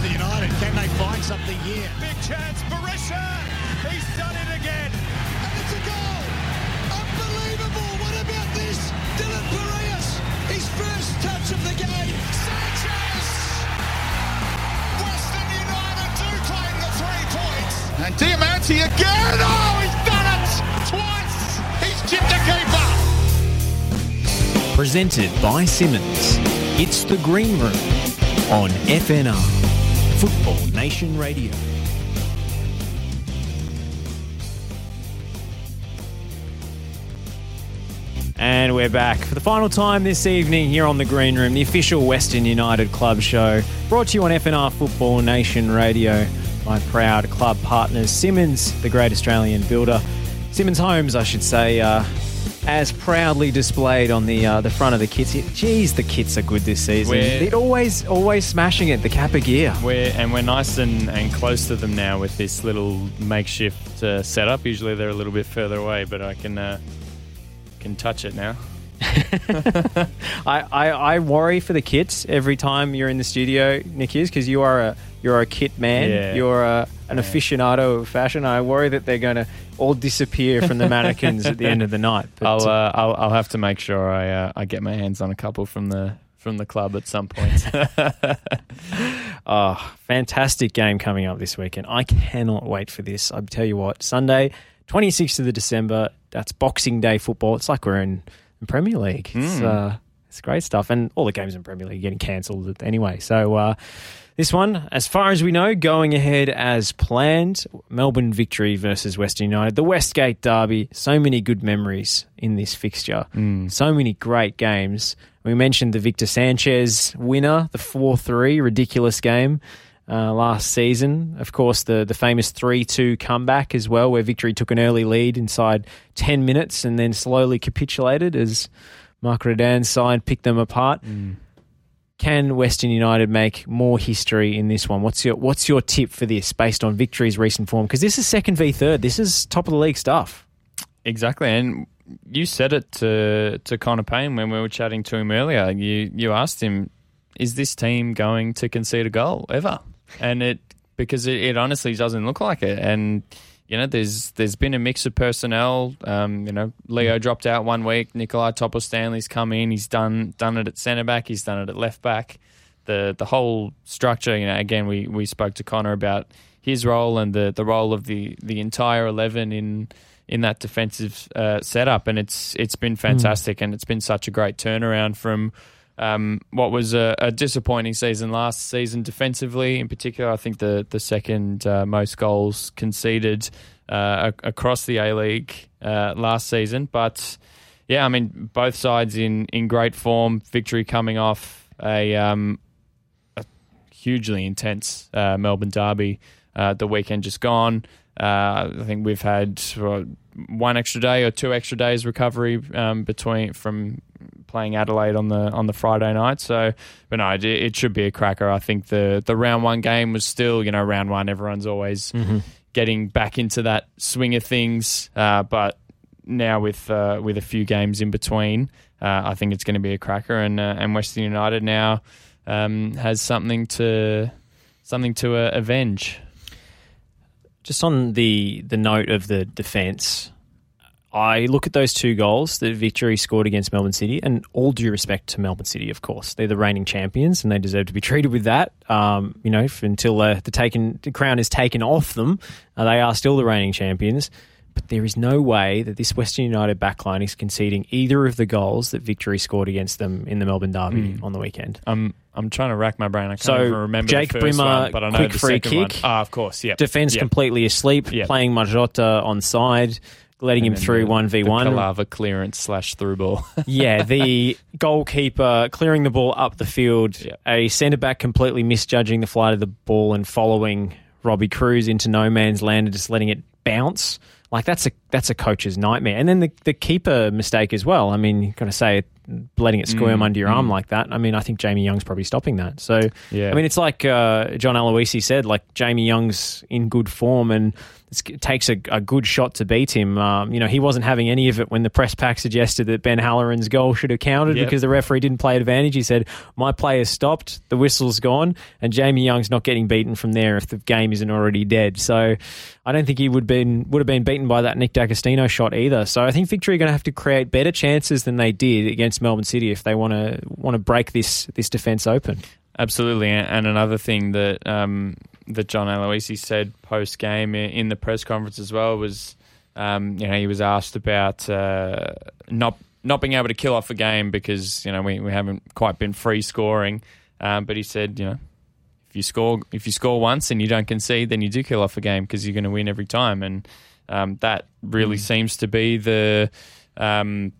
Western United. Can they find something here? Big chance, Berisha! He's done it again! And it's a goal! Unbelievable! What about this? Dylan Pierias, his first touch of the game. Sanchez! Western United do claim the three points! And Diamanti again! Oh, he's done it! Twice! He's chipped a keeper! Presented by Simonds. It's the Green Room on FNR, Football Nation Radio. And we're back for the final time this evening here on the Green Room, the official Western United Club show, brought to you on FNR Football Nation Radio. My proud club partners, Simonds, the great Australian builder, Simonds Homes, I should say, uh, as proudly displayed on the uh, the front of the kits. Geez, the kits are good this season. We're- They're always always smashing it. The Kappa gear. We're and we're nice and, and close to them now with this little makeshift uh, setup. Usually they're a little bit further away, but I can uh, can touch it now. I, I, I worry for the kits every time you're in the studio, Nick, is because you are a you're a kit man. Yeah. You're a, an Yeah. aficionado of fashion. I worry that they're going to all disappear from the mannequins at the end of the night. But, I'll, uh, I'll I'll have to make sure I uh, I get my hands on a couple from the from the club at some point. Oh, fantastic game coming up this weekend. I cannot wait for this. I tell you what, Sunday, 26th of the December, that's Boxing Day football. It's like we're in, in Premier League. It's, Mm. uh, it's great stuff. And all the games in Premier League are getting cancelled anyway. So uh, this one, as far as we know, going ahead as planned. Melbourne victory versus Western United. The Westgate Derby. So many good memories in this fixture. So many great games. We mentioned the Victor Sanchez winner, the 4 3 ridiculous game uh, last season. Of course, the, the famous 3 2 comeback as well, where Victory took an early lead inside 10 minutes and then slowly capitulated as Mark Rudan's side picked them apart. Can Western United make more history in this one? What's your What's your tip for this based on Victory's recent form? Because this is second v third. This is top of the league stuff. Exactly, and you said it to to Connor Pain when we were chatting to him earlier. You you asked him, "Is this team going to concede a goal ever?" And it because it, it honestly doesn't look like it. And you know, there's there's been a mix of personnel. Um, you know, Leo dropped out one week. Nikolai Topor-Stanley's come in. He's done done it at centre back. He's done it at left back. The the whole structure. You know, again, we we spoke to Connor about his role and the the role of the the entire eleven in in that defensive uh, setup, and it's it's been fantastic, and it's been such a great turnaround from um, what was a, a disappointing season last season defensively. In particular, I think the the second uh, most goals conceded uh, ac- across the A League uh, last season, but yeah, I mean both sides in in great form. Victory coming off a um, a hugely intense uh, Melbourne derby uh, the weekend just gone. Uh, I think we've had one extra day or two extra days recovery um, between from playing Adelaide on the on the Friday night. So, but no, it, it should be a cracker. I think the the round one game was still you know round one. Everyone's always getting back into that swing of things, uh, but now with uh, with a few games in between, uh, I think it's going to be a cracker. And uh, and Western United now um, has something to something to uh, avenge. Just on the the note of the defence, I look at those two goals that Victory scored against Melbourne City, and all due respect to Melbourne City, of course, they're the reigning champions, and they deserve to be treated with that. Um, you know, until uh, the taken the crown is taken off them, uh, they are still the reigning champions. But there is no way that this Western United backline is conceding either of the goals that Victory scored against them in the Melbourne Derby on the weekend. I'm I'm trying to rack my brain. I can't So, even remember Jake the first Brimmer, one, but I know quick the free second one. kick. Ah, of course, yeah. Defense Yep. completely asleep, Yep. playing Majota on side, letting him And then through one v one. Kalava clearance slash through ball. Yeah, the goalkeeper clearing the ball up the field, a centre back completely misjudging the flight of the ball and following Robbie Kruse into no man's land and just letting it bounce. Like that's a that's a coach's nightmare. And then the, the keeper mistake as well. I mean, got to say letting it squirm Mm, under your arm mm. like that. I mean, I think Jamie Young's probably stopping that. So, Yeah. I mean, it's like uh, John Aloisi said, like Jamie Young's in good form and it takes a, a good shot to beat him. Um, you know, he wasn't having any of it when the press pack suggested that Ben Halloran's goal should have counted Yep. because the referee didn't play advantage. He said, "My player's stopped, the whistle's gone, and Jamie Young's not getting beaten from there if the game isn't already dead." So, I don't think he would been would have been beaten by that Nick D'Agostino shot either. So, I think Victory are going to have to create better chances than they did against Melbourne City if they want to want to break this this defense open. Absolutely, and and another thing that um, that John Aloisi said post game in the press conference as well was, um, you know, he was asked about uh, not not being able to kill off a game because you know we, we haven't quite been free scoring, um, but he said, you know, if you score if you score once and you don't concede, then you do kill off a game because you're going to win every time, and um, that really seems to be the um,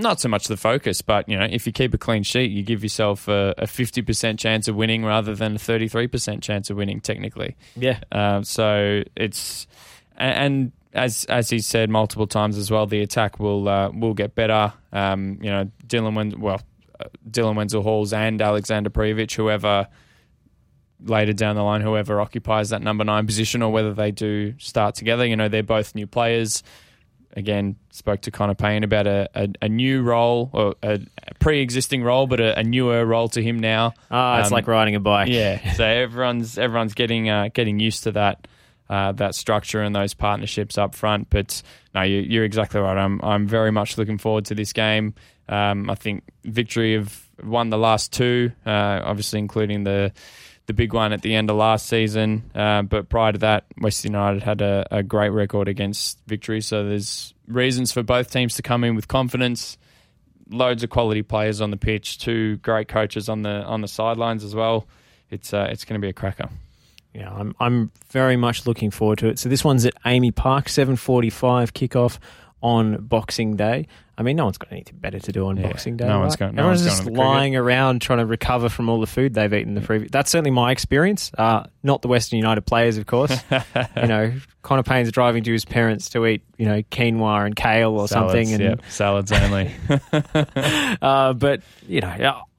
not so much the focus, but you know, if you keep a clean sheet, you give yourself a, a 50% chance of winning rather than a 33% chance of winning, technically. Yeah. Uh, so it's and, and as as he said multiple times as well, the attack will uh, will get better. Um, you know, Dylan Wen- well, uh, Dylan Wenzel Halls and Alexander Prijovic, whoever later down the line, whoever occupies that number nine position, or whether they do start together. You know, they're both new players. Again, spoke to Connor Pain about a, a, a new role or a, a pre-existing role, but a, a newer role to him now. Ah, it's Um, like riding a bike. yeah, so everyone's everyone's getting uh, getting used to that uh, that structure and those partnerships up front. But no, you, you're exactly right. I'm I'm very much looking forward to this game. Um, I think victory have won the last two, uh, obviously including the the big one at the end of last season. Uh, but prior to that, West United had a, a great record against victory. So there's reasons for both teams to come in with confidence loads of quality players on the pitch, two great coaches on the on the sidelines as well. It's uh, it's going to be a cracker. Yeah, I'm I'm very much looking forward to it. So this one's at AAMI Park, 7:45 kickoff on Boxing Day. I mean, no one's got anything better to do on Yeah, Boxing Day. no one's right? going- no Everyone's one's just going to the cricket. lying around trying to recover from all the food they've eaten the previous. That's certainly my experience. Uh, not the Western United players, of course. you know, Connor Pain's driving to his parents to eat, you know, quinoa and kale or something, and yep, salads only. uh, but you know,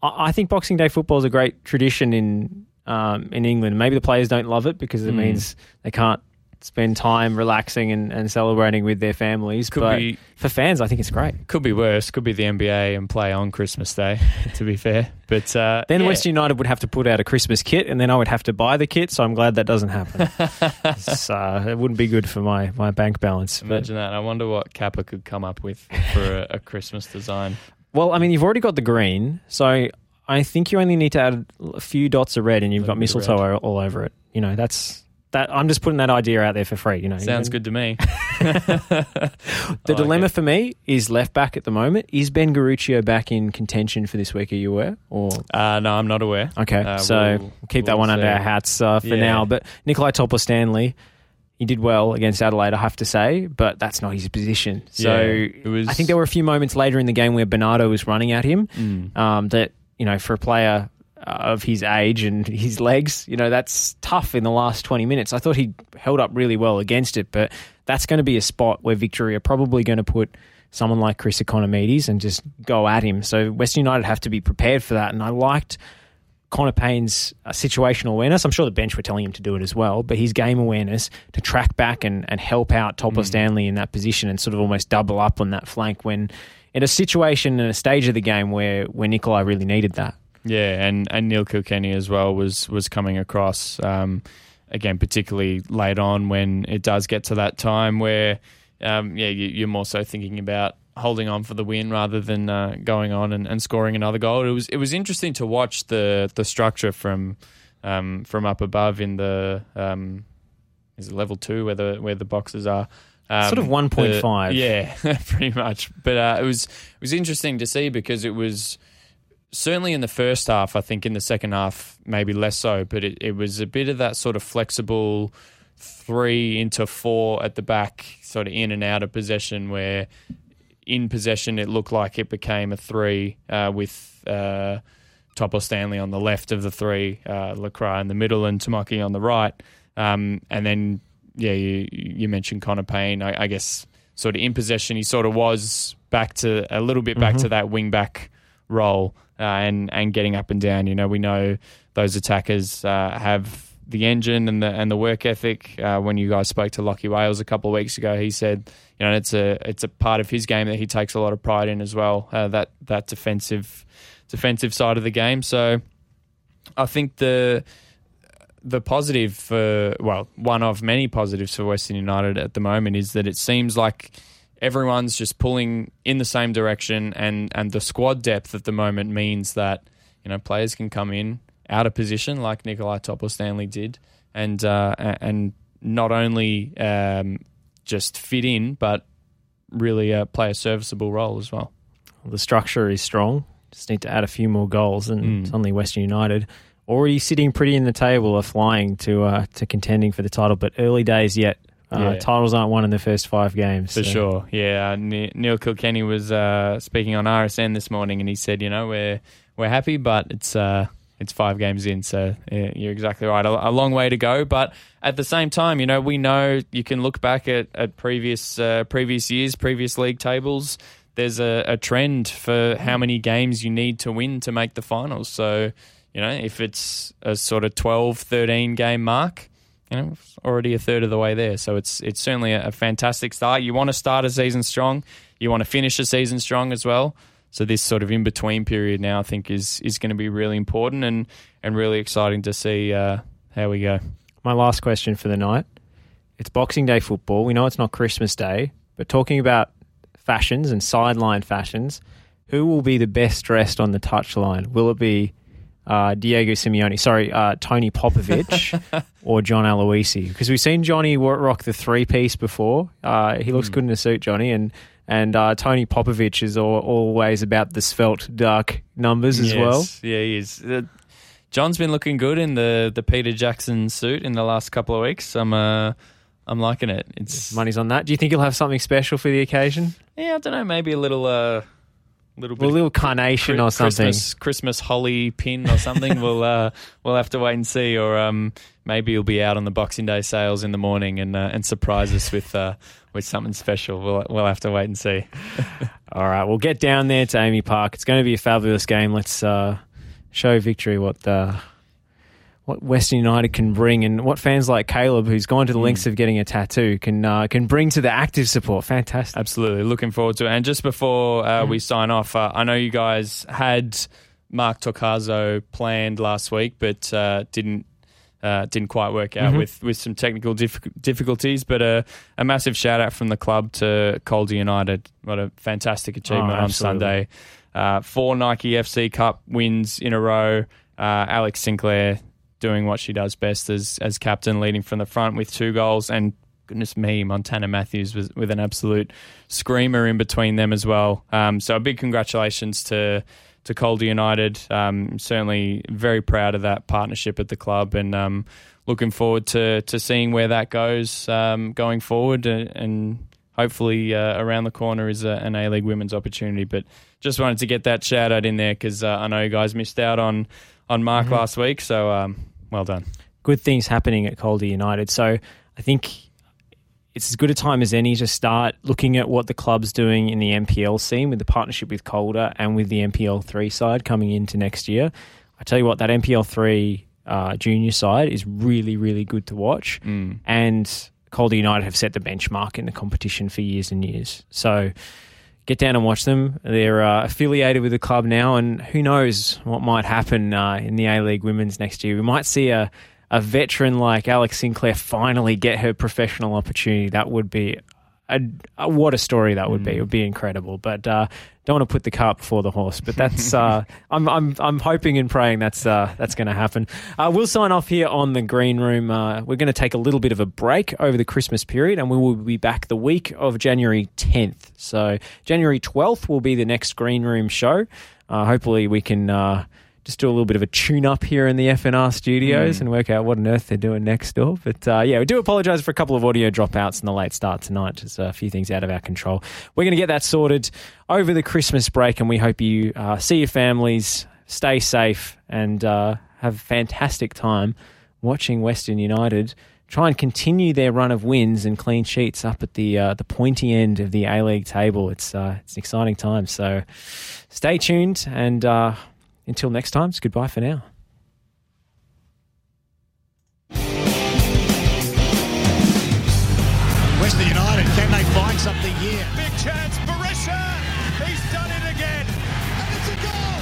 I I think Boxing Day football is a great tradition in um, in England. Maybe the players don't love it because it Mm. means they can't spend time relaxing and, and celebrating with their families. Could but be- for fans, I think it's great. Could be worse. Could be the NBA and play on Christmas Day. To be fair, but uh, Then yeah. West United would have to put out a Christmas kit, and then I would have to buy the kit. So I'm glad that doesn't happen. It's, uh, it wouldn't be good for my, my bank balance. But, Imagine that. I wonder what Kappa could come up with for a, a Christmas design. well, I mean, you've already got the green, so I think you only need to add a few dots of red, and you've got mistletoe all over it. You know, that's that. I'm just putting that idea out there for free. You know, Sounds You good to me. The like dilemma it. for me is left back at the moment. Is Ben Garuccio back in contention for this week? Are you aware? Or Uh, no, I'm not aware. okay, Uh, so we'll- keep that we'll one under see. our hats uh, for Yeah. now. But Nikolai Topor-Stanley, he did well against Adelaide, I have to say, but that's not his position. So Yeah, it was- I think there were a few moments later in the game where Bernardo was running at him. Mm. Um, that you know, for a player of his age and his legs, you know, that's tough in the last 20 minutes. I thought he held up really well against it, but that's going to be a spot where Victory are probably going to put someone like Chris Ikonomidis and just go at him. So Western United have to be prepared for that. And I liked Connor Pain's uh, situational awareness. I'm sure the bench were telling him to do it as well, but his game awareness to track back and, and help out Topor-Stanley in that position and sort of almost double up on that flank when in a situation and a stage of the game where, where Nikolai really needed that. Yeah, and, and Neil Kilkenny as well was was coming across um, again, particularly late on when it does get to that time where um, yeah, you, you're more so thinking about holding on for the win rather than uh, going on and, and scoring another goal. It was it was interesting to watch the the structure from um, from up above in the um, is it level two where the where the boxes are. Um, Sort of 1.5. yeah, pretty much. But uh, it was it was interesting to see because it was certainly in the first half. I think in the second half, maybe less so. But it, it was a bit of that sort of flexible three into four at the back, sort of in and out of possession, where in possession it looked like it became a three uh, with uh, Topor-Stanley on the left of the three, uh, Lacroix in the middle, and Tamaki on the right. Um, and then, yeah, you, you mentioned Connor Pain. I, I guess sort of in possession, he sort of was back to a little bit back to that wing back role uh, and and getting up and down. You know, we know those attackers uh, have the engine and the and the work ethic. Uh, when you guys spoke to Lachie Wales a couple of weeks ago, he said, you know, it's a it's a part of his game that he takes a lot of pride in as well. Uh, that that defensive defensive side of the game. So I think the the positive for well, one of many positives for Western United at the moment is that it seems like everyone's just pulling in the same direction, and and the squad depth at the moment means that you know players can come in out of position like Nikolai Topor-Stanley did, and uh, and not only um, just fit in, but really uh, play a serviceable role as well. The structure is strong. Just need to add a few more goals, and Mm. suddenly Western United already sitting pretty in the table are flying to uh, to contending for the title. But early days yet. Uh, Yeah. Titles aren't won in the first five games. For so- sure, yeah. uh, Neil Kilkenny was uh, speaking on RSN this morning, and he said, you know, we're we're happy, but it's uh, it's five games in, so yeah, you're exactly right. A, a long way to go, but at the same time, you know, we know you can look back at at previous uh, previous years, previous league tables. There's a, a trend for how many games you need to win to make the finals. So, you know, if it's a sort of 12, 13 game mark, you know, already a third of the way there. So it's it's certainly a, a fantastic start. You want to start a season strong. You want to finish a season strong as well. So this sort of in between period now, I think, is is going to be really important and and really exciting to see uh, how we go. My last question for the night. It's Boxing Day football. We know it's not Christmas Day, but talking about fashions and sideline fashions, who will be the best dressed on the touchline? Will it be uh, Diego Simeone, sorry, uh, Tony Popovic or John Aloisi? Because we've seen Johnny rock the three piece before. Uh, he looks good in a suit, Johnny, and and uh, Tony Popovic is al- always about the svelte, dark numbers as well. Yeah, he is. John's been looking good in the, the Peter Jackson suit in the last couple of weeks. I'm uh, I'm liking it. It's Money's on that. Do you think he'll have something special for the occasion? yeah, I don't know, maybe a little uh, little bit A little carnation or something. Christmas, Christmas holly pin or something. we'll uh, we'll have to wait and see, or um, maybe he'll be out on the Boxing Day sales in the morning and uh, and surprise us with uh, with something special. We'll we'll have to wait and see. All right, we'll get down there to AAMI Park. It's going to be a fabulous game. Let's uh, show victory what uh, what Western United can bring, and what fans like Caleb, who's gone to the lengths of getting a tattoo, can uh, can bring to the active support. Fantastic. Absolutely, looking forward to it. And just before uh, we sign off, uh, I know you guys had Mark Torcaso planned last week, but uh, didn't. Uh, didn't quite work out with, with some technical diffi- difficulties, but a, a massive shout out from the club to Calder United. What a fantastic achievement Oh, on. Sunday. Uh, four Nike FC Cup wins in a row. Uh, Alex Sinclair doing what she does best as as captain, leading from the front with two goals, and goodness me, Montana Matthews was with an absolute screamer in between them as well. Um, so a big congratulations to to Calder United. Um, certainly very proud of that partnership at the club, and um, looking forward to to seeing where that goes um, going forward, and, and hopefully uh, around the corner is a, an A League women's opportunity. But just wanted to get that shout out in there because uh, I know you guys missed out on on Mark last week, so um, well done. Good things happening at Calder United. So I think it's as good a time as any to start looking at what the club's doing in the NPL scene with the partnership with Calder and with the NPL three side coming into next year. I tell you what, that NPL three uh, junior side is really, really good to watch. And Calder United have set the benchmark in the competition for years and years. So get down and watch them. They're uh, affiliated with the club now, and who knows what might happen uh, in the A League Women's next year. We might see a, a veteran like Alex Sinclair finally get her professional opportunity. That would be a, a- what a story that would be. It would be incredible. But uh, don't want to put the cart before the horse. But that's uh, I'm I'm I'm hoping and praying that's uh, that's going to happen. Uh, we'll sign off here on the green room. Uh, we're going to take a little bit of a break over the Christmas period, and we will be back the week of January 10th. So January 12th will be the next green room show. Uh, hopefully, we can. Just do a little bit of a tune up here in the FNR studios and work out what on earth they're doing next door. But uh, yeah, we do apologise for a couple of audio dropouts and the late start tonight. Just a few things out of our control. We're going to get that sorted over the Christmas break, and we hope you uh, see your families, stay safe, and uh, have a fantastic time watching Western United try and continue their run of wins and clean sheets up at the uh, the pointy end of the A League table. It's uh, it's an exciting time. So stay tuned, and uh, until next time, it's goodbye for now. Western United, can they find something here? Big chance, Berisha. He's done it again. And it's a goal!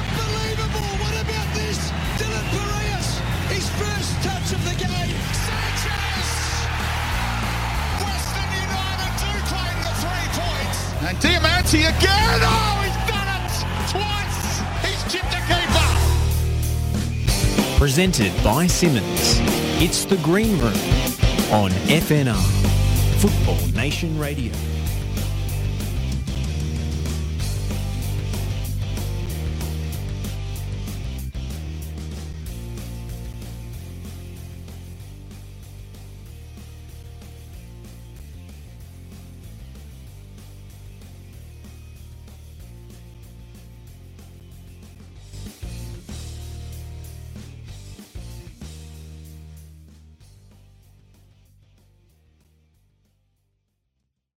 Unbelievable! What about this? Dylan Pierias, his first touch of the game. Sanchez! Western United do claim the three points. And Diamanti again! Oh, Presented by Simonds. It's the Green Room on FNR, Football Nation Radio.